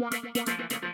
Yeah, yeah, yeah.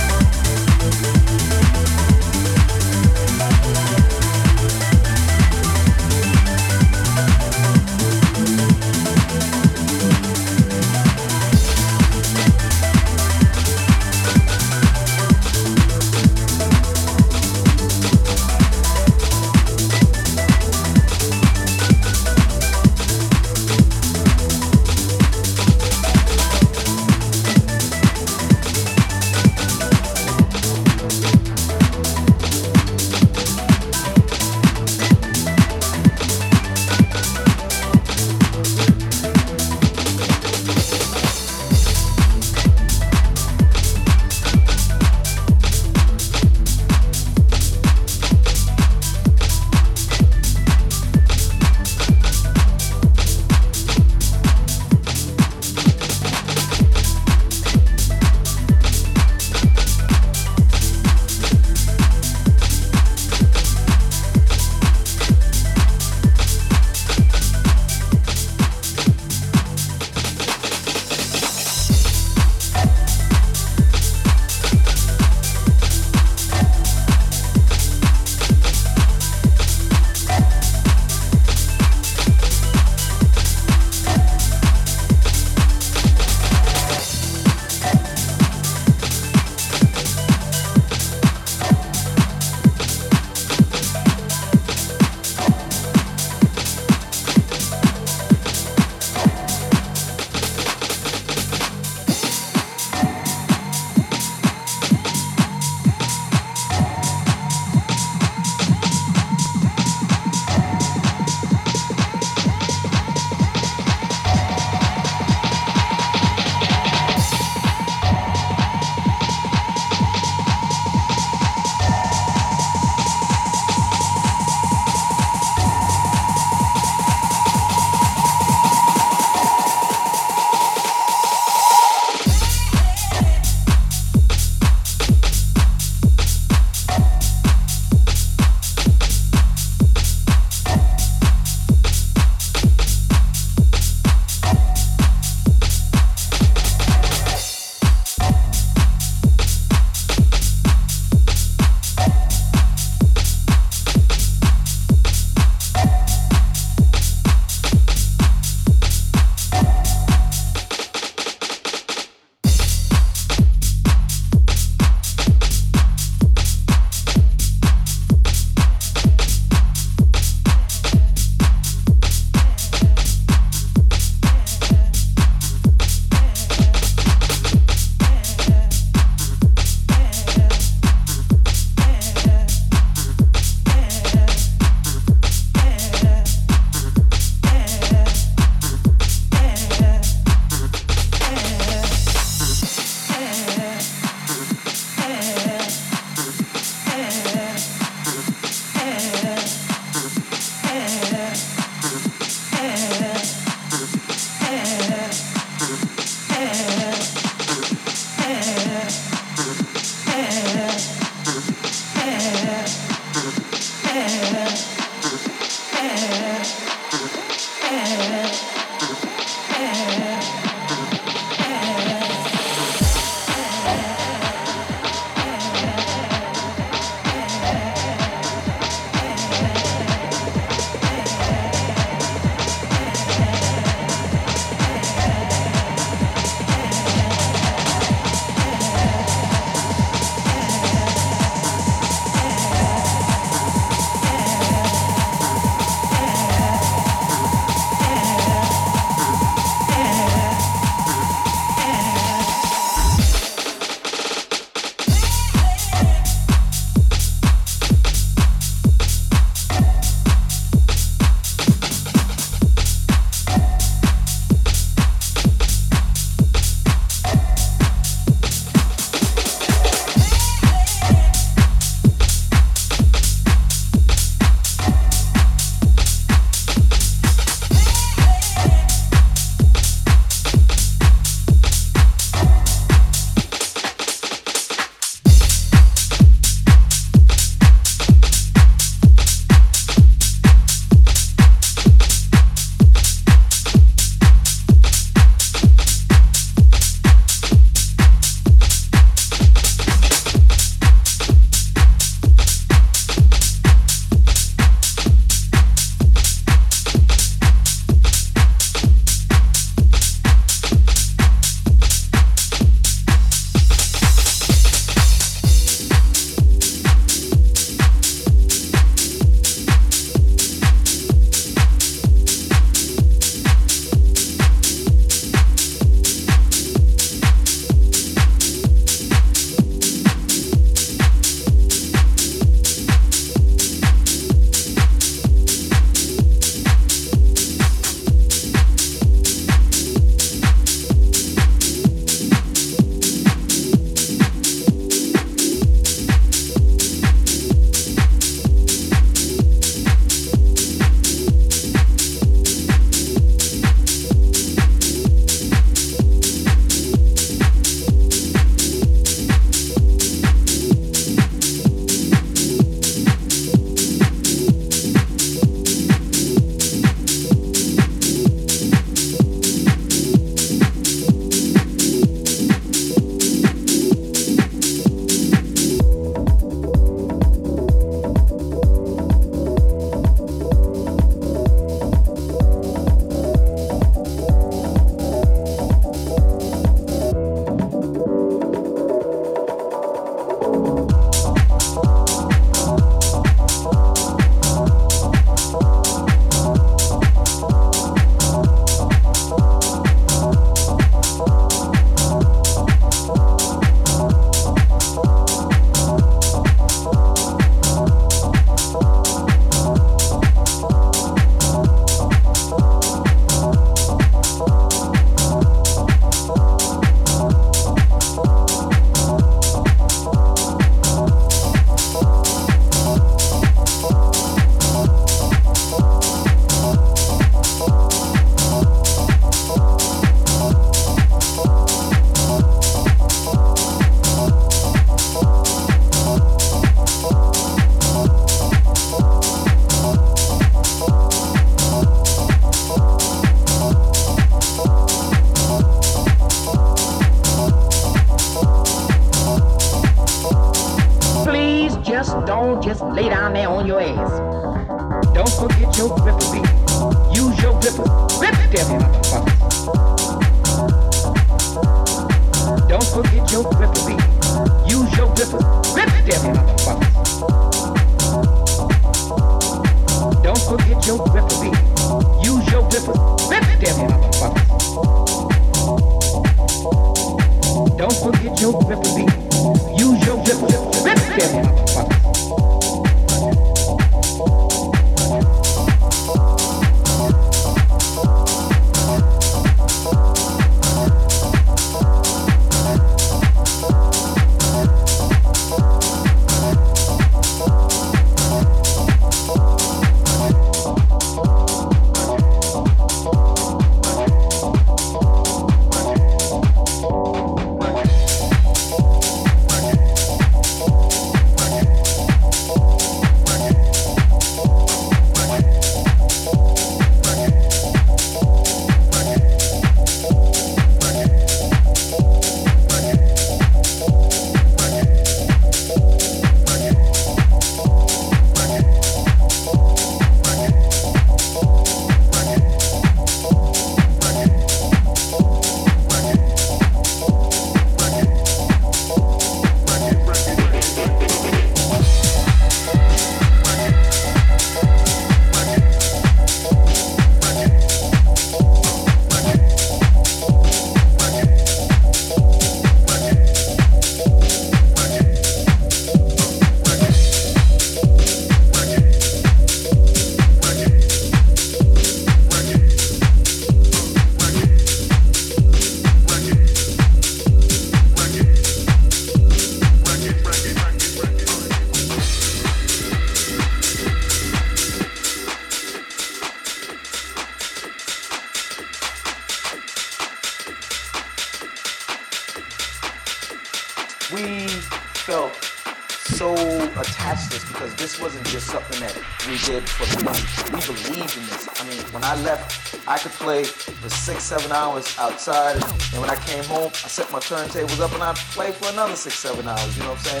seven hours outside. And when I came home, I set my turntables up and I played for another six, seven hours. You know what I'm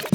saying?